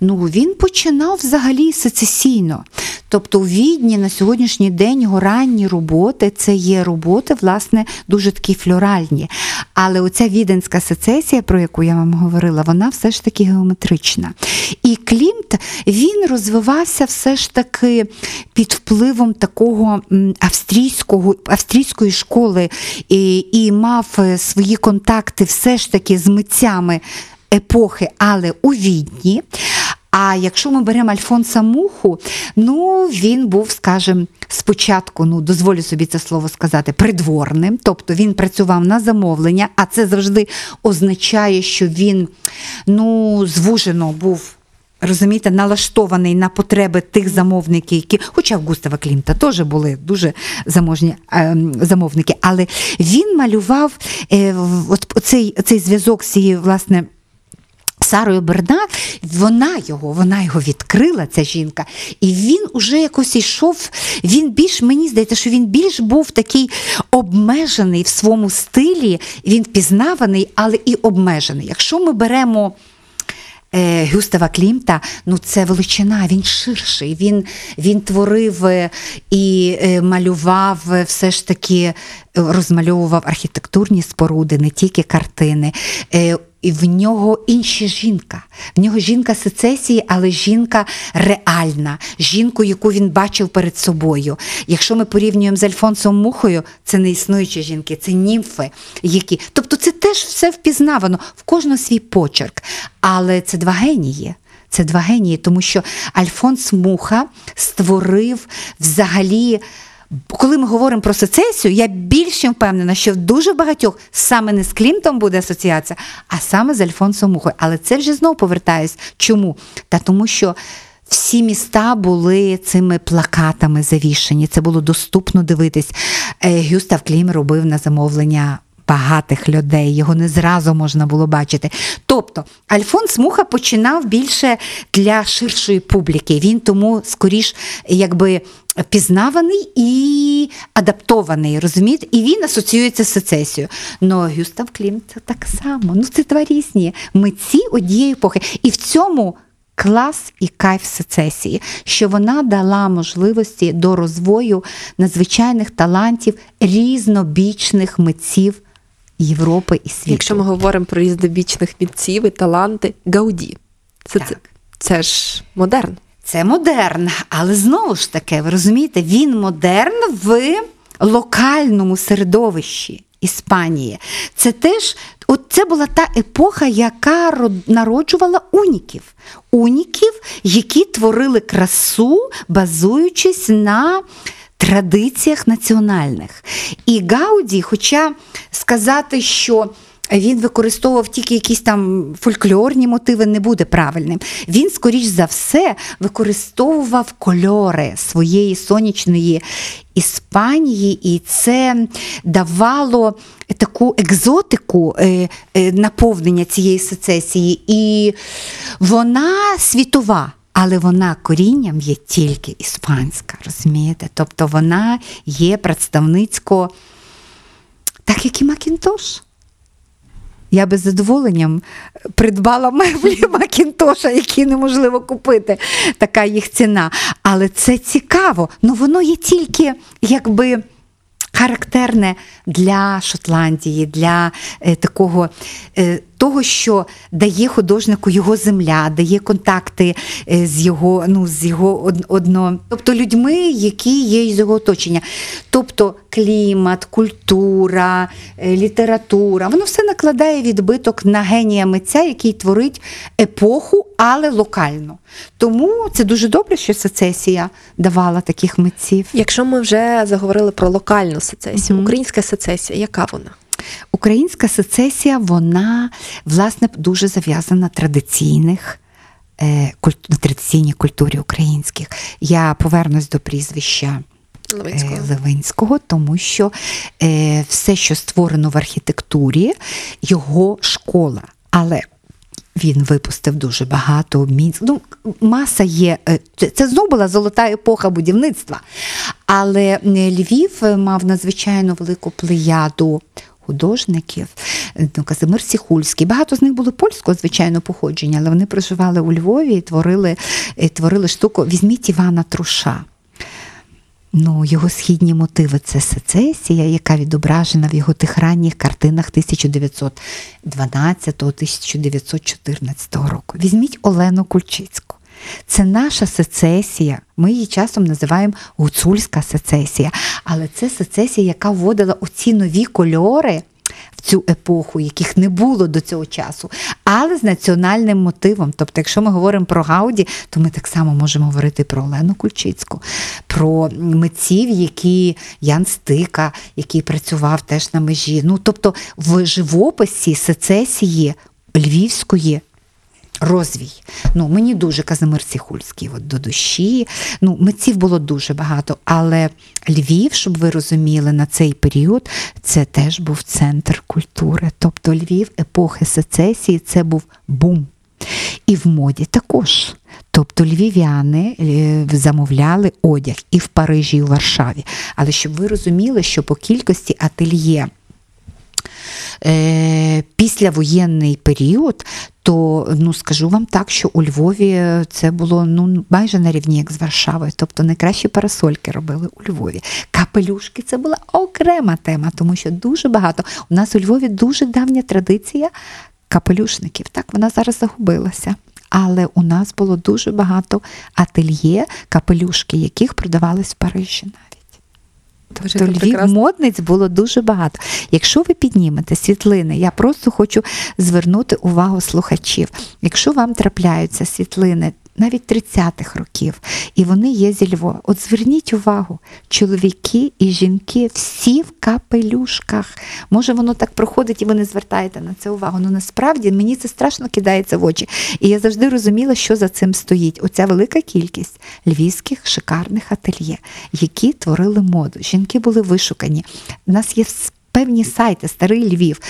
ну, він починав взагалі сецесійно. Тобто у Відні на сьогоднішній день його ранні роботи це є роботи, власне, дуже такі флоральні. Але оця віденська сецесія, про яку я вам говорила, вона все ж таки геометрична. І Клімт він розвивався все ж таки під впливом такого австрійського, австрійської школи і, і мав свої контакти все ж таки з митцями епохи, але у Відні. А якщо ми беремо Альфонса Муху, ну він був, скажімо, спочатку, ну дозволю собі це слово сказати, придворним, тобто він працював на замовлення, а це завжди означає, що він ну, звужено був. Розумієте, налаштований на потреби тих замовників, які, хоча в Густава Клімта теж були дуже заможні е, замовники, але він малював е, от цей, цей зв'язок з цією, власне. Сарою Бернак, вона його, вона його відкрила, ця жінка, і він уже якось йшов. Він більш мені здається, що він більш був такий обмежений в своєму стилі, він впізнаваний, але і обмежений. Якщо ми беремо. Е, Гюстава Клімта, ну це величина, він ширший. Він, він творив е, і е, малював все ж таки, розмальовував архітектурні споруди, не тільки картини. Е, І в нього інша жінка. В нього жінка сецесії, але жінка реальна, жінку, яку він бачив перед собою. Якщо ми порівнюємо з Альфонсом Мухою, це не існуючі жінки, це німфи, які. Тобто це теж все впізнавано, в кожного свій почерк. Але це два генії. Це два генії, тому що Альфонс Муха створив взагалі. Коли ми говоримо про сецесію, я більше впевнена, що в дуже багатьох саме не з Клімтом буде асоціація, а саме з Альфонсом Мухою. Але це вже знову повертаюсь. Чому? Та тому що. Всі міста були цими плакатами завішені. Це було доступно дивитись. Е, Гюстав Клім робив на замовлення багатих людей, його не зразу можна було бачити. Тобто Альфонс Муха починав більше для ширшої публіки. Він тому скоріш якби пізнаваний і адаптований, розумієте? І він асоціюється з сецесією. Но Гюстав Клім це так само. Ну це два різні митці однієї епохи. І в цьому. Клас і кайф сецесії, що вона дала можливості до розвою надзвичайних талантів різнобічних митців Європи і світу. Якщо ми говоримо про різнобічних митців і таланти, Гауді. Це, це, це ж модерн. Це модерн, але знову ж таки, ви розумієте, він модерн в локальному середовищі. Іспанії. Це теж от це була та епоха, яка народжувала уніків. Уніків, які творили красу, базуючись на традиціях національних. І Гауді, хоча сказати, що він використовував тільки якісь там фольклорні мотиви, не буде правильним. Він, скоріш за все, використовував кольори своєї сонячної Іспанії, і це давало таку екзотику е, е, наповнення цієї сецесії. І вона світова. Але вона корінням є тільки іспанська, розумієте? Тобто вона є представницько, так як і Макінтош. Я би з задоволенням придбала *laughs* меблі Макінтоша, які неможливо купити. Така їх ціна. Але це цікаво. Ну воно є тільки якби. Характерне для Шотландії, для е, такого е, того, що дає художнику його земля, дає контакти е, з його, ну, з його од- одно, тобто людьми, які є із його оточення. Тобто клімат, культура, е, література, воно все накладає відбиток на генія митця, який творить епоху, але локально. Тому це дуже добре, що сецесія давала таких митців. Якщо ми вже заговорили про локальну сецесію, Мгм. українська сецесія, яка вона? Українська сецесія, вона власне дуже зав'язана на традиційних. е, На традиційній культурі українських. Я повернусь до прізвища Левицького. е, Левинського, тому що е, все, що створено в архітектурі, його школа. Але він випустив дуже багато мінськ. Ну, маса є. Це, знову була золота епоха будівництва. Але Львів мав надзвичайно велику плеяду художників. Ну, Казимир Сіхульський. Багато з них було польського, звичайно, походження, але вони проживали у Львові і творили, е, творили штуку. Візьміть Івана Труша. Ну, його східні мотиви це сецесія, яка відображена в його тих ранніх картинах 1912-1914 року. Візьміть Олену Кульчицьку. Це наша сецесія. Ми її часом називаємо гуцульська сецесія. Але це сецесія, яка вводила оці нові кольори в цю епоху, яких не було до цього часу, але з національним мотивом. Тобто, якщо ми говоримо про Гауді, то ми так само можемо говорити про Олену Кульчицьку, про митців, які Ян Стика, який працював теж на межі. Ну, тобто, в живописі сецесії львівської. Розвій. Ну, мені дуже Казимир Сіхульський от, до душі. Ну, митців було дуже багато, але Львів, щоб ви розуміли, на цей період це теж був центр культури. Тобто Львів епохи сецесії це був бум. І в моді також. Тобто львів'яни е, замовляли одяг і в Парижі, і в Варшаві. Але щоб ви розуміли, що по кількості ательє е, післявоєнний період, то ну скажу вам так, що у Львові це було ну майже на рівні, як з Варшавою. Тобто найкращі парасольки робили у Львові. Капелюшки це була окрема тема, тому що дуже багато. У нас у Львові дуже давня традиція капелюшників. Так, вона зараз загубилася. Але у нас було дуже багато ательє, капелюшки, яких продавались в Парижі Тобто Львів прекрасна. модниць було дуже багато. Якщо ви піднімете світлини, я просто хочу звернути увагу слухачів. Якщо вам трапляються світлини навіть 30-х років, і вони є зі Львова, от зверніть увагу, чоловіки і жінки всі в капелюшках. Може, воно так проходить, і ви не звертаєте на це увагу. Ну насправді мені це страшно кидається в очі. І я завжди розуміла, що за цим стоїть. Оця велика кількість львівських шикарних ательє, які творили моду. Жінки були вишукані. У нас є певні сайти, старий Львів.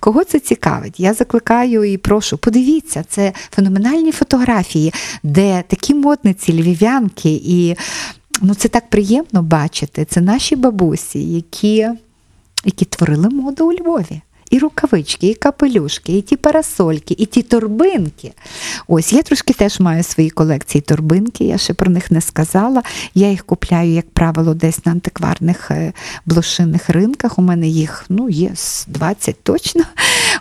Кого це цікавить? Я закликаю і прошу, подивіться, це феноменальні фотографії, де такі модниці, львів'янки, і ну, це так приємно бачити. Це наші бабусі, які, які творили моду у Львові. І рукавички, і капелюшки, і ті парасольки, і ті торбинки. Ось я трошки теж маю свої колекції торбинки, я ще про них не сказала. Я їх купляю, як правило, десь на антикварних е, блошиних ринках. У мене їх ну, є 20 точно.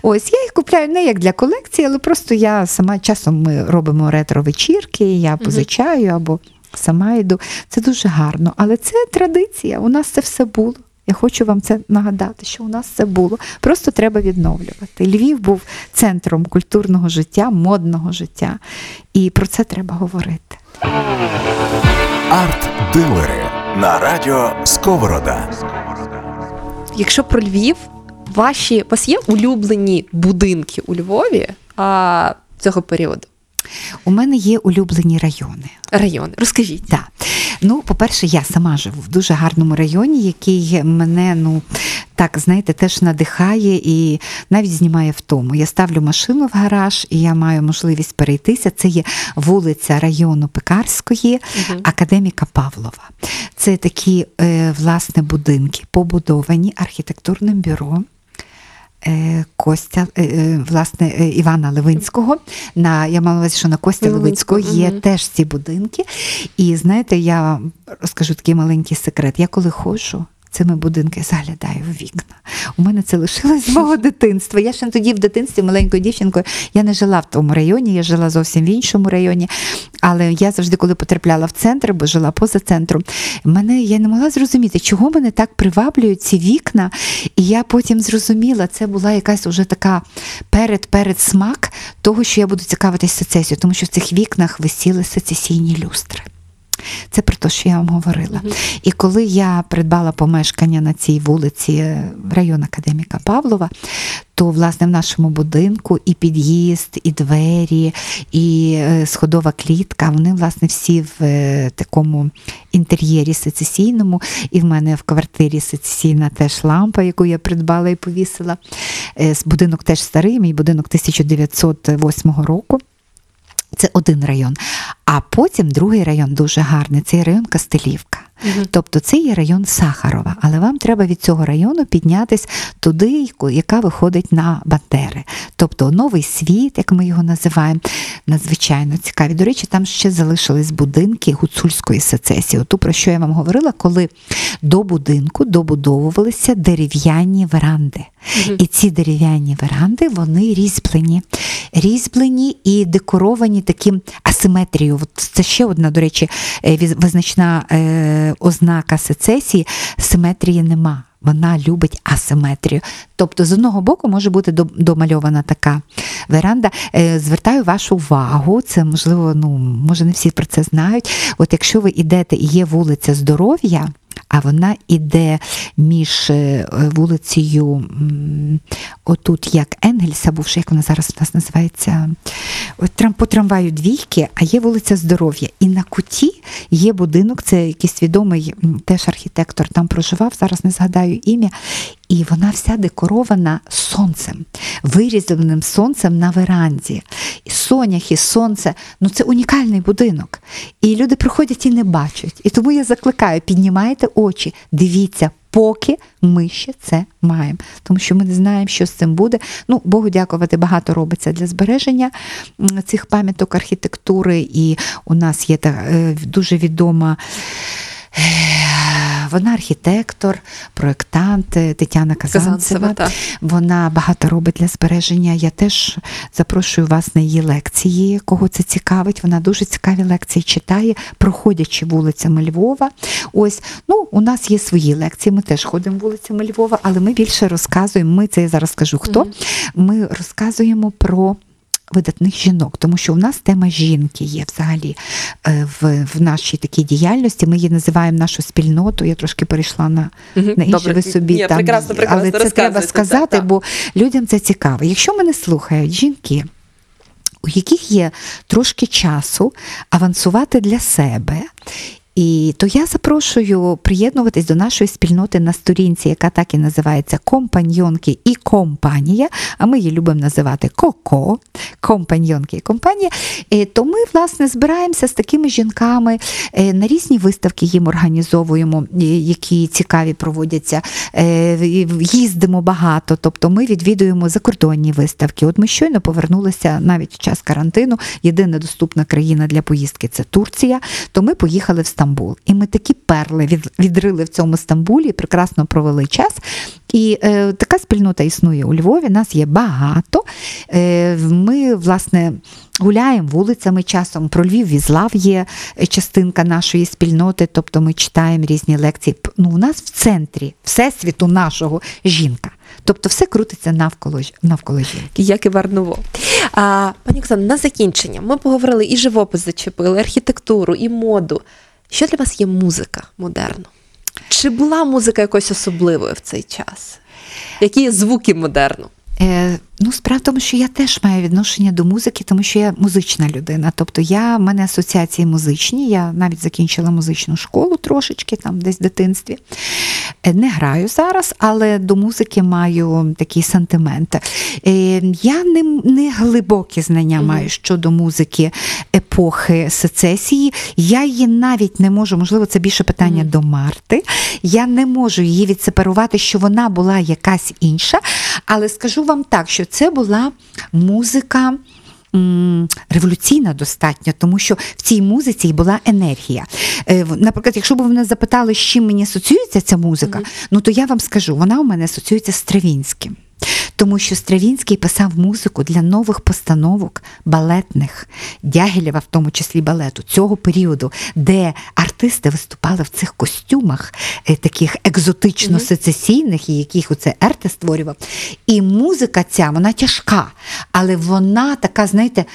Ось я їх купляю не як для колекції, але просто я сама часом ми робимо ретро-вечірки, я позичаю або сама йду. Це дуже гарно. Але це традиція. У нас це все було. Я хочу вам це нагадати, що у нас це було. Просто треба відновлювати. Львів був центром культурного життя, модного життя. І про це треба говорити. Арт-дилери на радіо Сковорода. Якщо про Львів, ваші у вас є улюблені будинки у Львові а, цього періоду? У мене є улюблені райони. Райони. Розкажіть. Так. Ну, по-перше, я сама живу в дуже гарному районі, який мене, ну так, знаєте, теж надихає і навіть знімає в тому. Я ставлю машину в гараж, і я маю можливість перейтися. Це є вулиця району Пекарської, академіка Павлова. Це такі, е, власне, будинки, побудовані архітектурним бюро. Е, Костя, е, е, власне, Івана Левинського. На, я мала увазі, що на Костя Левинського, Левинського є угу. теж ці будинки. І знаєте, я розкажу такий маленький секрет. Я коли ходжу. Цими будинки заглядаю в вікна. У мене це лишилось з мого дитинства. Я ще тоді в дитинстві маленькою дівчинкою я не жила в тому районі, я жила зовсім в іншому районі. Але я завжди, коли потрапляла в центр, бо жила поза центром, мене я не могла зрозуміти, чого мене так приваблюють ці вікна. І я потім зрозуміла, це була якась уже така перед-перед смак того, що я буду цікавитись сецесією, тому що в цих вікнах висіли сецесійні люстри. Це про те, що я вам говорила. І коли я придбала помешкання на цій вулиці, е, район академіка Павлова, то власне в нашому будинку і під'їзд, і двері, і е, сходова клітка, вони власне всі в е, такому інтер'єрі сецесійному. І в мене в квартирі сецесійна теж лампа, яку я придбала і повісила. Будинок теж старий, мій будинок 1908 року. Це один район. А потім другий район дуже гарний. Цей район Кастелівка. Тобто це є район Сахарова, але вам треба від цього району піднятись туди, яка виходить на Бандери. Тобто новий світ, як ми його називаємо, надзвичайно цікаві. До речі, там ще залишились будинки гуцульської сецесії. Оту, про що я вам говорила, коли до будинку добудовувалися дерев'яні веранди. І ці дерев'яні веранди вони різьблені. Різьблені і декоровані таким асиметрією. Це ще одна, до речі, е, визначна е, ознака сецесії. Симетрії нема. Вона любить асиметрію. Тобто, з одного боку може бути домальована така веранда. Е, Звертаю вашу увагу, це можливо, ну може не всі про це знають. От якщо ви йдете і є вулиця здоров'я, а вона іде між е, вулицею, отут як Енгельса, бувши, як вона зараз у нас називається, от по трамваю двійки, а є вулиця Здоров'я. І на куті є будинок, це якийсь відомий теж архітектор там проживав, зараз не згадаю ім'я. І вона вся декорована сонцем, вирізаним сонцем на веранді. І сонях, і сонце ну це унікальний будинок. І люди приходять і не бачать. І тому я закликаю, піднімайте очі, дивіться, поки ми ще це маємо. Тому що ми не знаємо, що з цим буде. Ну, Богу дякувати, багато робиться для збереження цих пам'яток архітектури. І у нас є та, е, дуже відома. Вона архітектор, проєктант е, Тетяна Казанцева, Казанцева. так. Вона багато робить для збереження. Я теж запрошую вас на її лекції, кого це цікавить. Вона дуже цікаві лекції читає, проходячи вулицями Львова. Ось, ну, у нас є свої лекції. Ми теж ходимо вулицями Львова, але ми більше розказуємо. Ми це я зараз скажу хто. Ми розказуємо про. Видатних жінок, тому що у нас тема жінки є взагалі е, в, в нашій такій діяльності. Ми її називаємо нашу спільноту. Я трошки перейшла на, Мгм, на інше ви собі Ні, там, прекрасно, прекрасно, але це треба сказати, так, так. бо людям це цікаво. Якщо мене слухають жінки, у яких є трошки часу авансувати для себе. І то я запрошую приєднуватись до нашої спільноти на сторінці, яка так і називається Компаньйонки і компанія. А ми її любимо називати Коко, компаньйонки і компанія. Е, То ми, власне, збираємося з такими жінками е, на різні виставки їм організовуємо, е, які цікаві проводяться. Їздимо багато, тобто ми відвідуємо закордонні виставки. От ми щойно повернулися навіть в час карантину. Єдина доступна країна для поїздки це Турція. То ми поїхали в Стамбул. Стамбул. І ми такі перли від, відрили в цьому Стамбулі, прекрасно провели час. І е, така спільнота існує у Львові, нас є багато. Е, ми, власне, гуляємо вулицями часом. Про Львів Візлав є частинка нашої спільноти, тобто ми читаємо різні лекції. Ну, у нас в центрі всесвіту нашого жінка. Тобто все крутиться навколо, навколо жінки. Як і Варново. А, пані Оксано, на закінчення. Ми поговорили і живопис зачепили, архітектуру, і моду. Що для вас є музика модерну? Чи була музика якось особливою в цей час? Які є звуки модерну? Е, ну, справа в тому, що я теж маю відношення до музики, тому що я музична людина. Тобто я, в мене асоціації музичні, я навіть закінчила музичну школу трошечки, там десь в дитинстві. Е, Не граю зараз, але до музики маю такі сантименти. Е, я не, не глибокі знання маю щодо музики епохи сецесії. Я її навіть не можу, можливо, це більше питання до Марти. Я не можу її відсепарувати, що вона була якась інша. Але скажу вам так, що це була музика. Революційна достатньо, тому що в цій музиці й була енергія. Е, Наприклад, якщо б ви мене запитали, з чим мені асоціюється ця музика, ну то я вам скажу, вона у мене асоціюється з Стравінським. Тому що Стравінський писав музику для нових постановок балетних, Дягілєва, в тому числі балету, цього періоду, де артисти виступали в цих костюмах, е, таких екзотично-сецесійних, і яких оце Ерте створював. І музика ця, вона тяжка, але вона така, знаєте,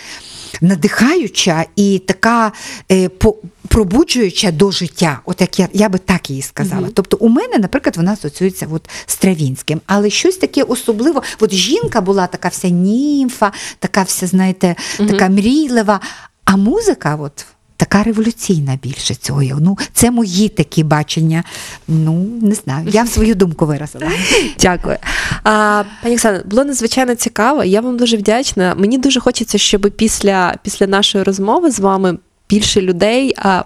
надихаюча і така е, по, пробуджуюча до життя. От як я, я би так її сказала. Тобто у мене, наприклад, вона асоціюється от з Травінським, але щось таке особливо. От жінка була така вся німфа, така вся, знаєте, така мрійлива. А музика, от. Така революційна більше цього. Ну, це мої такі бачення. Ну, не знаю. Я свою думку виразила. *laughs* Дякую. А, пані Оксана, було надзвичайно цікаво. Я вам дуже вдячна. Мені дуже хочеться, щоб після, після нашої розмови з вами більше людей а,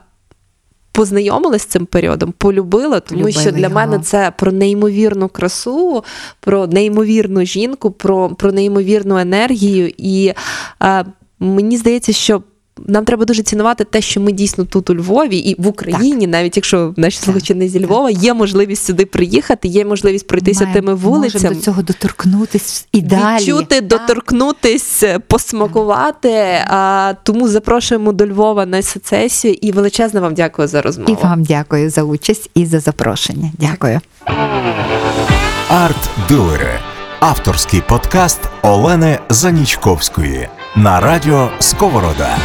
познайомились з цим періодом, полюбили, тому Любили що для його. мене це про неймовірну красу, про неймовірну жінку, про, про неймовірну енергію. І а, мені здається, що. Нам треба дуже цінувати те, що ми дійсно тут у Львові і в Україні, навіть якщо наші слухачі не зі Львова, є можливість сюди приїхати, є можливість пройтися Маємо- тими вулицями. Можемо до цього доторкнутись і далі. Відчути, Так. доторкнутись, посмакувати. А, тому запрошуємо до Львова на сецесію і величезно вам дякую за розмову. І вам дякую за участь і за запрошення. Дякую. Арт-дилери. Авторський подкаст Олени Занічковської на радіо Сковорода.